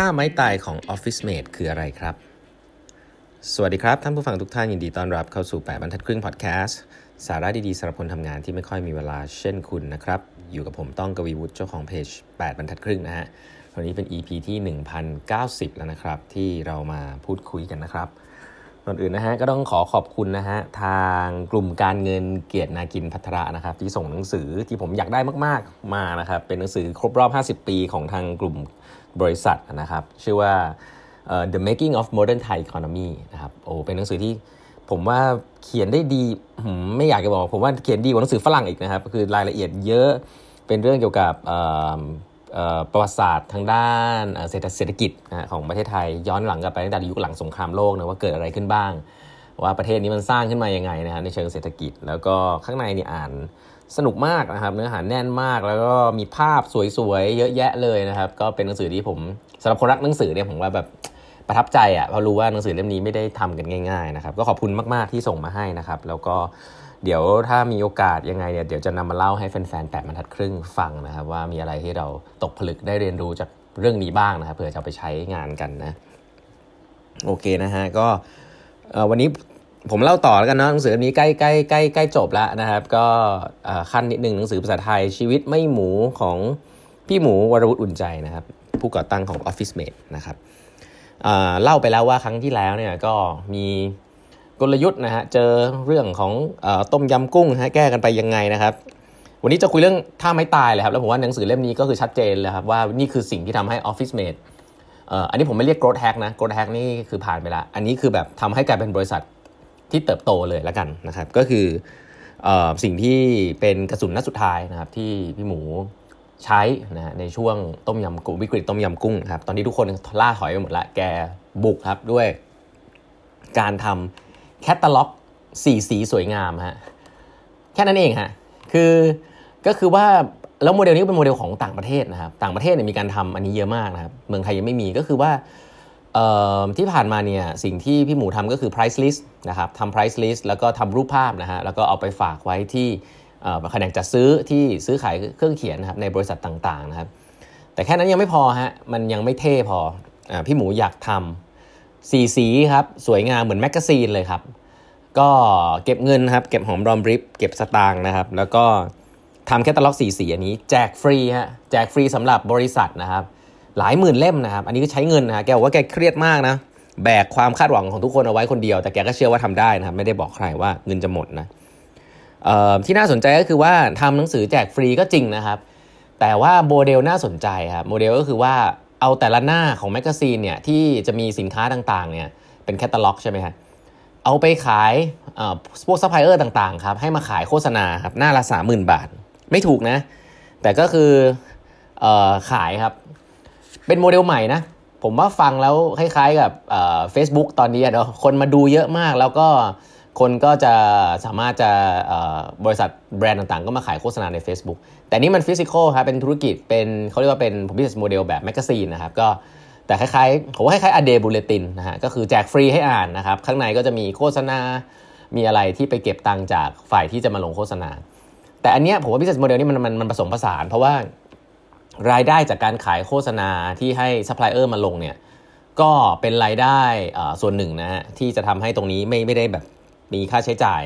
ท่าไม้ตายของ Office Mate คืออะไรครับ สวัสดีครับ ท่านผู้ฟังทุกท่านยินดีต้อนรับเข้าสู่ 8บรรทัดครึ่งพอดแคสต์สาระดีๆสำหรับคนทำงานที่ไม่ค่อยมีเวลาเช่นคุณนะครับ อยู่กับผมต้องกวีวุฒิเจ้าของเพจ 8 บรรทัดครึ่งนะฮะวันนี้เป็น EP ที่ 1090 แล้วนะครับ ที่เรามาพูดคุยกันนะครับก่อนอื่นนะฮะก็ต้องขอขอบคุณนะฮะทางกลุ่มการเงินเกียรตินากินพัทระนะครับ ที่ส่งหนังสือที่ผมอยากได้มากๆมานะครับเป็นหนังสือครบรอบ 50 ปีของทางกลุ่ม บริษัทนะครับ ชื่อว่า uh, The Making of Modern Thai Economy นะครับโอ้เป็นหนังสือที่ผมว่าเขียนได้ดีไม่อยากจะบอก ผมว่าเขียนดีกว่าหนังสือฝรั่งอีกนะครับ คือรายละเอียดเยอะเป็นเรื่องเกี่ยวกับประวัติศาสตร์ทางด้านเศรษฐกิจของประเทศไทยย้อนหลังกลับไปตั้งแต่ยุคหลังสงครามโลกนะว่าเกิดอะไรขึ้นบ้าง ว่าประเทศนี้มันสร้างขึ้นมายังไงนะครับในเชิงเศรษฐกิจ แล้วก็ข้างในนี่อ่านสนุกมากนะครับ เนื้อหาแน่นมากแล้วก็มีภาพสวยๆเยอะแยะเลยนะครับ ก็เป็นหนังสือที่ผมสำหรับคนรักหนังสือเนี่ยผมว่าแบบประทับใจอะ่ะเพราะรู้ว่าหนังสือเล่มนี้ไม่ได้ทำกันง่ายๆนะครับก็ขอบคุณมากๆที่ส่งมาให้นะครับ แล้วก็เดี๋ยวถ้ามีโอกาสยังไงเนี่ยเดี๋ยวจะนำมาเล่าให้แฟนๆแปดบรรทัดครึ่งฟังนะครับ ว่ามีอะไรที่เราตกผลึกได้เรียนรู้จากเรื่องนี้บ้างนะครับเผื่อจะไปใช้งานกันนะ โอเคนะฮะก็วันนี้ ผมเล่าต่อแล้วกันนะหนังสือเล่มนี้ใกล้ใกล้ใกล้ใกล้จบแล้วนะครับ ก็ขั้นนิดหนึ่งหนังสือภาษาไทยชีวิตไม่หมูของพี่หมูวรวุฒิอุ่นใจนะครับ ผู้ก่อตั้งของ Office Mate นะครับเล่าไปแล้วว่าครั้งที่แล้วเนี่ยก็มีกลยุทธ์นะฮะเจอเรื่องของอต้มยำกุ้งฮะแก้กันไปยังไงนะครับ วันนี้จะคุยเรื่องท่าไม่ตายเลยครับแล้วผมว่าหนังสือเล่มนี้ก็คือชัดเจนเลยครับว่านี่คือสิ่งที่ทำให้ Office Mate อันนี้ผมไม่เรียก growth hack นะ growth hack นี่คือผ่านไปละอันนี้คือแบบทำให้กลายเป็นบริษัท ที่เติบโตเลยแล้วกันนะครับ ก็คืออสิ่งที่เป็นกระสุนนัดสุดท้ายนะครับ ที่พี่หมูใช้นะในช่วงต้มยำกุ้งวิกฤตต้มยำกุ้งครับตอนนี้ทุกคนล่าถอยไปหมดละแกบุกครับด้วยการทำแคตตาล็อกสี่สีสวยงามฮะแค่นั้นเองฮะคือก็คือว่าแล้วโมเดลนี้เป็นโมเดลของต่างประเทศนะครับ ต่างประเทศเนี่ยมีการทำอันนี้เยอะมากนะครับ เมืองไทยยังไม่มีก็คือว่า ที่ผ่านมาเนี่ยสิ่งที่พี่หมูทำก็คือ price list นะครับทำ price list แล้วก็ทำรูปภาพนะฮะแล้วก็เอาไปฝากไว้ที่แผนกจัดซื้อที่ซื้อขายเครื่องเขียนนะครับในบริษัทต่างๆนะครับแต่แค่นั้นยังไม่พอฮะมันยังไม่เท่พออพี่หมูอยากทำสี่สีครับสวยงามเหมือนแมกกาซีนเลยครับก็เก็บเงินครับเก็บหอมรอมริบเก็บสตางค์นะครับแล้วก็ทำแคตตาล็อกสี่สีอันนี้แจกฟรีฮะแจกฟรีสำหรับบริษัทนะครับ หลายหมื่นเล่มนะครับ อันนี้ก็ใช้เงินนะแกบอกว่าแกเครียดมากนะ แบกความคาดหวังของทุกคนเอาไว้คนเดียว แต่แกก็เชื่อว่าทำได้นะครับ ไม่ได้บอกใครว่าเงินจะหมดนะที่น่าสนใจก็คือว่าทำหนังสือแจกฟรีก็จริงนะครับ แต่ว่าโมเดลน่าสนใจครับ โมเดลก็คือว่าเอาแต่ละหน้าของแมกกาซีนเนี่ยที่จะมีสินค้าต่างๆเนี่ยเป็นแคตตาล็อกใช่ไหมครับเอาไปขายพวกซัพพลายเออร์ต่างๆครับให้มาขายโฆษณาครับหน้าละสามหมื่นบาท ไม่ถูกนะ แต่ก็คืออขายครับ เป็นโมเดลใหม่นะ ผมว่าฟังแล้วคล้ายๆกับเฟซบุ๊กตอนนี้เนาะคนมาดูเยอะมากแล้วก็คนก็จะสามารถจะบริษัทแบรนด์ต่างๆ ก็มาขายโฆษณาใน Facebook แต่นี้มัน physical ครับเป็นธุรกิจเป็นเขาเรียกว่าเป็นผม business model แบบแมกกาซีนนะครับก็แต่คล้ายๆผมว่าคล้ายๆ a day BULLETIN นะฮะก็คือแจกฟรีให้อ่านนะครับ ข้างในก็จะมีโฆษณา มีอะไรที่ไปเก็บตังค์จากฝ่ายที่จะมาลงโฆษณา แต่อันเนี้ยผมว่า business model นี้มันมันมันผสมผสาน เพราะว่า รายได้จากการขายโฆษณาที่ให้ซัพพลายเออร์มาลงเนี่ยก็เป็นรายได้ส่วนหนึ่งนะฮะที่จะทำให้ตรงนี้ไม่ไม่ได้แบบมีค่าใช้จ่าย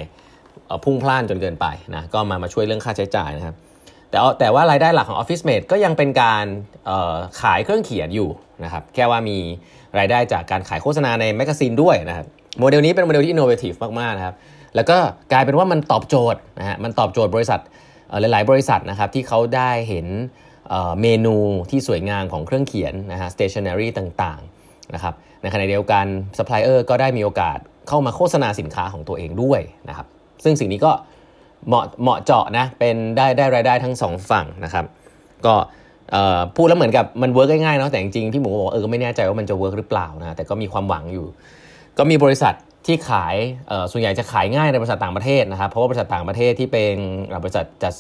พุ่งพล่านจนเกินไปนะก็มามาช่วยเรื่องค่าใช้จ่ายนะครับแต่แต่ว่ารายได้หลักของ Office Mate ก็ยังเป็นการขายเครื่องเขียนอยู่นะครับแค่ว่ามีรายได้จากการขายโฆษณาในแมกกาซีนด้วยนะครับโมเดลนี้เป็นโมเดลที่ innovative มากๆนะครับแล้วก็กลายเป็นว่ามันตอบโจทย์นะฮะมันตอบโจทย์บริษัทหลายๆ บริษัทนะครับที่เขาได้เห็น เมนูที่สวยงามของเครื่องเขียนนะฮะ stationery ต่างๆนะครับในขณะเดียวกันซัพพลายเออร์ก็ได้มีโอกาสเข้ามาโฆษณาสินค้าของตัวเองด้วยนะครับซึ่งสิ่งนี้ก็เหมาะเหมาะเจาะนะเป็นได้ได้รายได้ทั้งสองฝั่งนะครับก็พูดแล้วเหมือนกับมัน work ง่ายๆเนาะแต่จริงๆพี่หมูบอกเออก็ไม่แน่ใจว่ามันจะ work หรือเปล่านะแต่ก็มีความหวังอยู่ ก็มีบริษัทที่ขายส่วนใหญ่จะขายง่ายในบริษัทต่างประเทศนะครับ เพราะว่าบริษัทต่างประเทศที่เป็นบริษัทจัด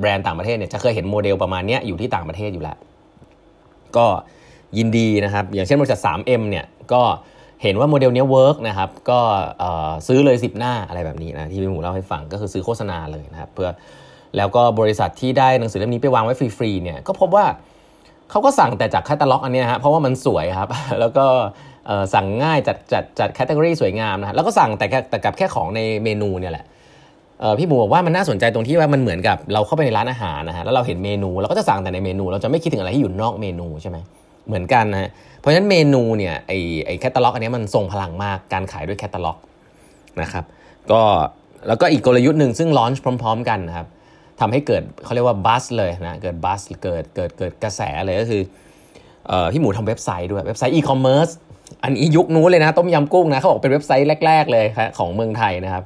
แบรนด์ต่างประเทศเนี่ยจะเคยเห็นโมเดลประมาณนี้อยู่ที่ต่างประเทศอยู่แล้ว ก็ยินดีนะครับ อย่างเช่นบริษัท 3M เนี่ยก็เห็นว่าโมเดลนี้ work นะครับ ก็ซื้อเลย 10 หน้าอะไรแบบนี้นะที่พี่หมูเล่าให้ฟังก็คือซื้อโฆษณาเลยนะครับเพื่อแล้วก็บริษัทที่ได้หนังสือเล่มนี้ไปวางไว้ฟรีๆเนี่ยก็พบว่าเขาก็สั่งแต่จากแคตตาล็อกอันนี้ฮะเพราะว่ามันสวยครับแล้วก็ สั่งง่ายจัดจัดจัดแคตตาล็อกสวยงามนะแล้วก็สั่งแต่แต่กับแค่ของในเมนูเนี่ยแหละพี่หมูบอกว่ามันน่าสนใจตรงที่ว่ามันเหมือนกับเราเข้าไปในร้านอาหารนะฮะแล้วเราเห็นเมนูเราก็จะสั่งแต่ในเมนู เราจะไม่คิดถึงอะไรที่อยู่นอกเมนูใช่ไหมเหมือนกันนะฮะเพราะฉะนั้นเมนูเนี่ยไอไอแคตตาล็อกอันนี้มันทรงพลังมากการขายด้วยแคตตาล็อกนะครับก็แล้วก็อีกกลยุทธ์หนึ่งซึ่ง launch พร้อม ๆ กันนะครับทำให้เกิดเขาเรียกว่า buzz เลยนะเกิด buzz เกิดเกิดเกิดกระแสเลยก็คือพี่หมูทำเว็บไซต์ด้วยเว็บไซต์อีคอมเมิร์ซ อันนี้ยุคนู้นเลยนะต้มยำกุ้งนะเขาบอกเป็นเว็บไซต์แรก ๆ เลยครับของเมืองไทยนะครับ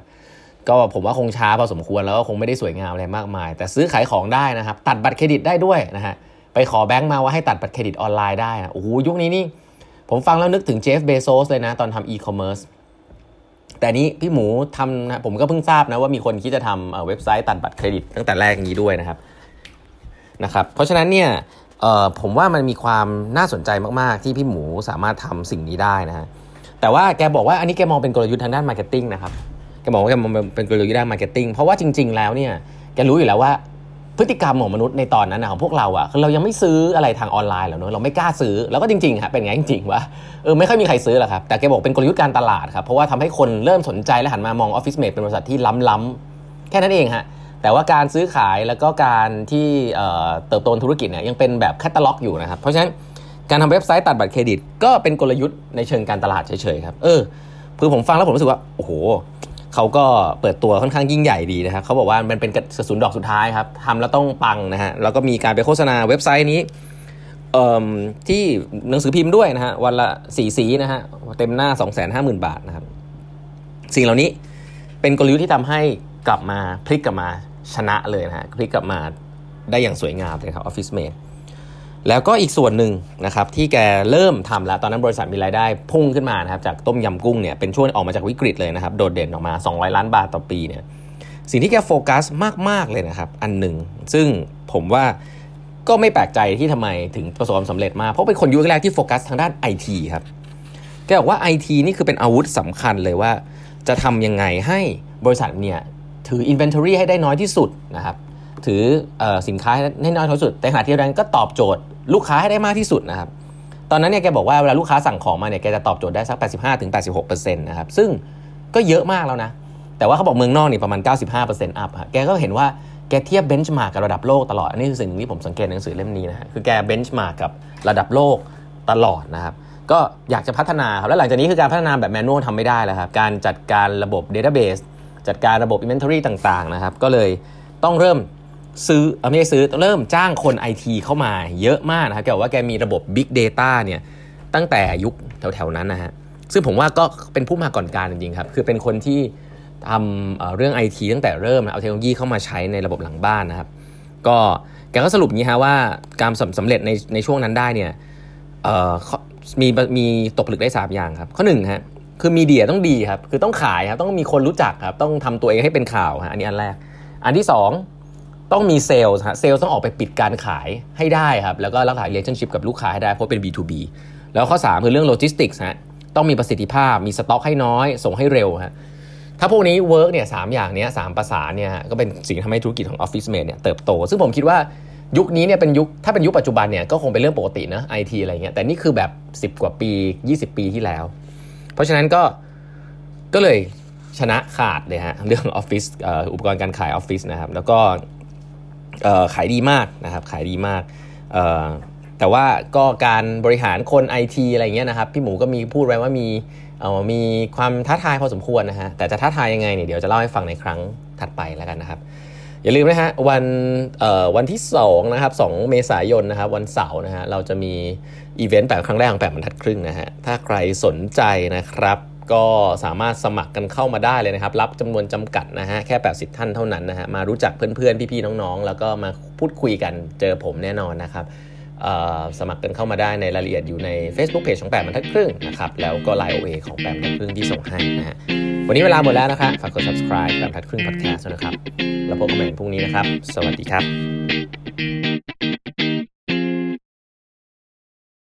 ก็ผมว่าคงช้าพอสมควรแล้วก็คงไม่ได้สวยงามอะไรมากมาย แต่ซื้อขายของได้นะครับ ตัดบัตรเครดิตได้ด้วยนะฮะไปขอแบงค์มาว่าให้ตัดบัตรเครดิตออนไลน์ได้นะโอ้โหยุคนี้นี่ผมฟังแล้วนึกถึงเจฟเบโซสเลยนะ ตอนทำอีคอมเมิร์ซแต่นี้พี่หมูทำนะผมก็เพิ่งทราบนะว่ามีคนคิดจะทำเว็บไซต์ตัดบัตรเครดิตตั้งแต่แรกนี้ด้วยนะครับนะครับ เพราะฉะนั้นเนี่ย ผมว่ามันมีความน่าสนใจมาก ๆ ที่พี่หมูสามารถทำสิ่งนี้ได้นะฮะแต่ว่าแกบอกว่าอันนี้แกมองเป็นกลยุทธ์ทางด้าน marketing นะครับแกบอกว่าแกมองเป็นกลยุทธ์ด้าน marketing เพราะว่าจริง ๆ แล้วเนี่ยแกรู้อยู่แล้วว่าพฤติกรรมของมนุษย์ในตอนนั้นนะของพวกเราอะคือเรายังไม่ซื้ออะไรทางออนไลน์หรอกเนอะเราไม่กล้าซื้อแล้วก็จริงๆครับเป็นไงจริงๆว่าเออไม่ค่อยมีใครซื้อหรอกครับแต่แกบอกเป็นกลยุทธ์การตลาดครับเพราะว่าทำให้คนเริ่มสนใจและหันมามอง OfficeMate เป็นบริษัทที่ล้ำๆแค่นั้นเองฮะ แต่ว่าการซื้อขายแล้วก็การที่เติบโตธุรกิจเนี่ยยังเป็นแบบแคตตาล็อกอยู่นะครับ เพราะฉะนั้นการทำเว็บไซต์ตัดบัตรเครดิต ก็เป็นกลยุทธ์ในเชิงการตลาดเฉยๆครับ เออคือผมฟังแล้วผมรู้สึกว่าโอ้โหเขาก็เปิดตัวค่อนข้างยิ่งใหญ่ดีนะครับเขาบอกว่ามันเป็นกระสุนดอกสุดท้ายครับทำแล้วต้องปังนะฮะแล้วก็มีการไปโฆษณาเว็บไซต์นี้ที่หนังสือพิมพ์ด้วยนะฮะวันละสี่สีนะฮะเต็มหน้า 2 5 0 0 0 0 บาทนะครับ สิ่งเหล่านี้เป็นกลยุทธ์ที่ทำให้กลับมาพลิกกลับมา ชนะเลยนะฮะพลิกกลับมาได้อย่างสวยงามเลยครับออฟฟิศเมดแล้วก็อีกส่วนหนึ่งนะครับที่แกเริ่มทำแล้วตอนนั้นบริษัทมีรายได้พุ่งขึ้นมานะครับจากต้มยำกุ้งเนี่ยเป็นช่วงออกมาจากวิกฤตเลยนะครับโดดเด่นออกมา 200 ล้านบาทต่อปีเนี่ยสิ่งที่แกโฟกัสมาก ๆ เลยนะครับ อันหนึ่ง ซึ่งผมว่าก็ไม่แปลกใจที่ทำไมถึงประสบความสำเร็จมาก เพราะเป็นคนยุคแรกที่โฟกัสทางด้านไอทีครับแกบอกว่าไอทีนี่คือเป็นอาวุธสำคัญเลยว่า จะทำยังไงให้บริษัทเนี่ย ถือ inventory ให้ได้น้อยที่สุดนะครับถืออสินค้าให้น้อยที่สุด แต่ขณะที่เดียวกันก็ตอบโจทย์ลูกค้าให้ได้มากที่สุดนะครับตอนนั้นเนี่ยแกบอกว่าเวลาลูกค้าสั่งของมาเนี่ยแกจะตอบโจทย์ได้สัก 85-86%นะครับซึ่งก็เยอะมากแล้วนะแต่ว่าเขาบอกเมืองนอกนี่ประมาณ 95% up แกก็เห็นว่าแกเทียบ benchmark กับระดับโลกตลอด อันนี้คือสิ่งที่ผมสังเกตในหนังสือเล่มนี้นะฮะคือแก benchmark กับระดับโลกตลอดนะครับก็อยากจะพัฒนาครับแล้วหลังจากนี้คือการพัฒนาแบบ manual ทำไม่ได้แล้วครับการจัดการระบบ database จัดการระบบ Inventory ต่างๆนะครับ ก็เลยต้องเริ่มซื้อไม่ใช่ซื้อเริ่มจ้างคนไอทีเข้ามาเยอะมากนะครับแกบอกว่าแกมีระบบ Big Data เนี่ยตั้งแต่ยุคแถวๆนั้นนะฮะซึ่งผมว่าก็เป็นผู้มาก่อนการจริงๆครับคือเป็นคนที่ทำเรื่องไอทีตั้งแต่เริ่มเอาเทคโนโลยีเข้ามาใช้ในระบบหลังบ้านนะครับก็แกก็สรุปงี้ฮะว่าการสำเร็จในในช่วงนั้นได้เนี่ยมีมีตกผลึกได้ 3 อย่างครับ ข้อหนึ่งฮะ คือมีเดียต้องดีครับ คือต้องขายครับ ต้องมีคนรู้จักครับ ต้องทำตัวเองให้เป็นข่าวฮะอันนี้อันแรก อันที่ 2 ต้องมีเซลล์ฮะเซลล์ต้องออกไปปิดการขายให้ได้ครับ แล้วก็รักษา relationship กับลูกค้าให้ได้ เพราะเป็น B2B แล้วข้อ 3 คือเรื่องโลจิสติกส์ฮะ ต้องมีประสิทธิภาพ มีสต็อกให้น้อย ส่งให้เร็วฮะ ถ้าพวกนี้ work เนี่ยสามอย่างนี้สามภาษาเนี่ยก็เป็นสิ่งทำให้ธุรกิจของ Office Mate เนี่ยเติบโต ซึ่งผมคิดว่ายุคนี้เนี่ยเป็นยุคถ้าเป็นยุคปัจจุบันเนี่ยก็คงเป็นเรื่องปกตินะไอทีอะไรเงี้ยแต่นี่คือแบบ 10 กว่าปี 20 ปีที่แล้ว เพราะฉะนั้นก็ก็เลยชนะขาดเลยฮะเรื่องออฟฟิศอุปกรณ์การขายออฟฟิศนะครับ แล้วก็ขายดีมากนะครับ ขายดีมาก แต่ว่าก็การบริหารคนไอทีอะไรเงี้ยนะครับ พี่หมูก็มีพูดไว้ว่ามีมีความท้าทายพอสมควรนะฮะแต่จะท้าทายยังไงเนี่ยเดี๋ยวจะเล่าให้ฟังในครั้งถัดไปแล้วกันนะครับ อย่าลืมนะฮะวันวันที่2นะครับ2เมษายนนะครับวันเสาร์นะฮะเราจะมีอีเวนต์แบบครั้งแรกของแปดบรรทัดครึ่งนะฮะถ้าใครสนใจนะครับก็สามารถสมัครกันเข้ามาได้เลยนะครับ รับจำนวนจำกัดนะฮะแค่ 80 ท่านเท่านั้นนะฮะมารู้จักเพื่อนๆ พี่ๆ น้องๆ แล้วก็มาพูดคุยกันเจอผมแน่นอนนะครับสมัครกันเข้ามาได้ในรายละเอียดอยู่ใน Facebook Page ของแปดบรรทัดครึ่งนะครับแล้วก็ Line OA ของแปดบรรทัดครึ่งที่ส่งให้นะฮะ วันนี้เวลาหมดแล้วนะครับฝากกด subscribe แบบทัดครึ่ง podcast นะครับ แล้วพบกันใหม่พรุ่งนี้นะครับ สวัสดีครับ